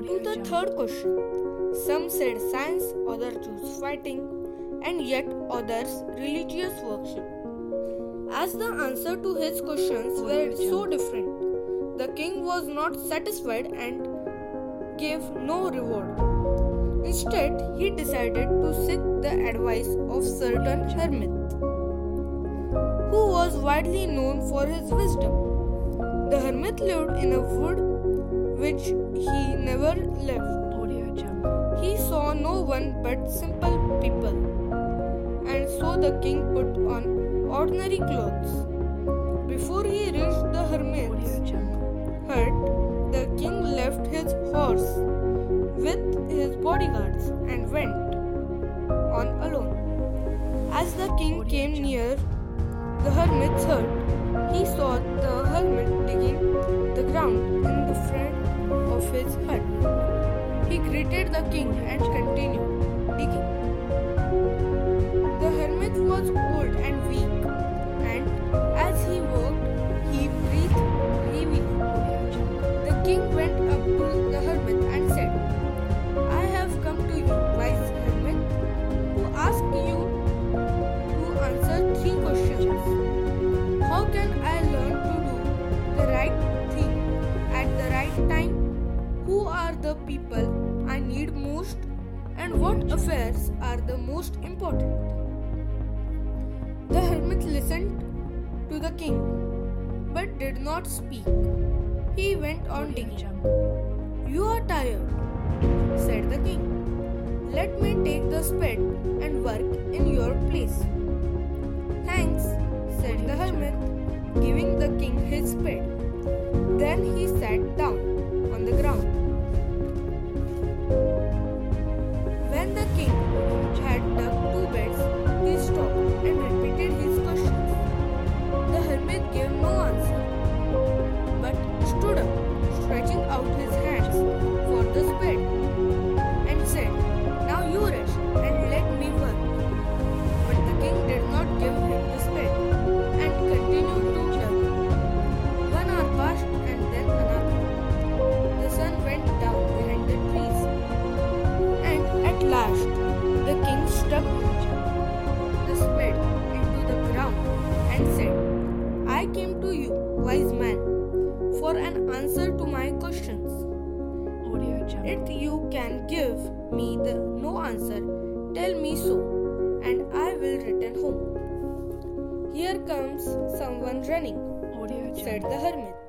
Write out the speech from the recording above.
To the third question. Some said science, others choose fighting, and yet others religious worship. As the answer to his questions were so different, the king was not satisfied and gave no reward. Instead, he decided to seek the advice of certain hermit, who was widely known for his wisdom. The hermit lived in a wood which he never left. He saw no one but simple people, and so the king put on ordinary clothes. Before he reached the hermit's hut, the king left his horse with his bodyguards and went on alone. As the king came near the hermit's hut, he saw the hermit digging the ground He greeted the king and continued digging. The hermit was old and weak, and as he worked, he breathed heavily. The king went up to the hermit and said, I have come to you, wise hermit, to ask you to answer three questions. How can I learn to do the right thing at the right time? Who are the people? And what affairs are the most important? The hermit listened to the king but did not speak. He went on digging. You are tired, said the king. Let me take the spade and work in your place. Thanks, said the hermit, giving the king his spade. Then he the spade into the ground and said, I came to you, wise man, for an answer to my questions. If you can give me the no answer, tell me so, and I will return home. Here comes someone running, said the hermit.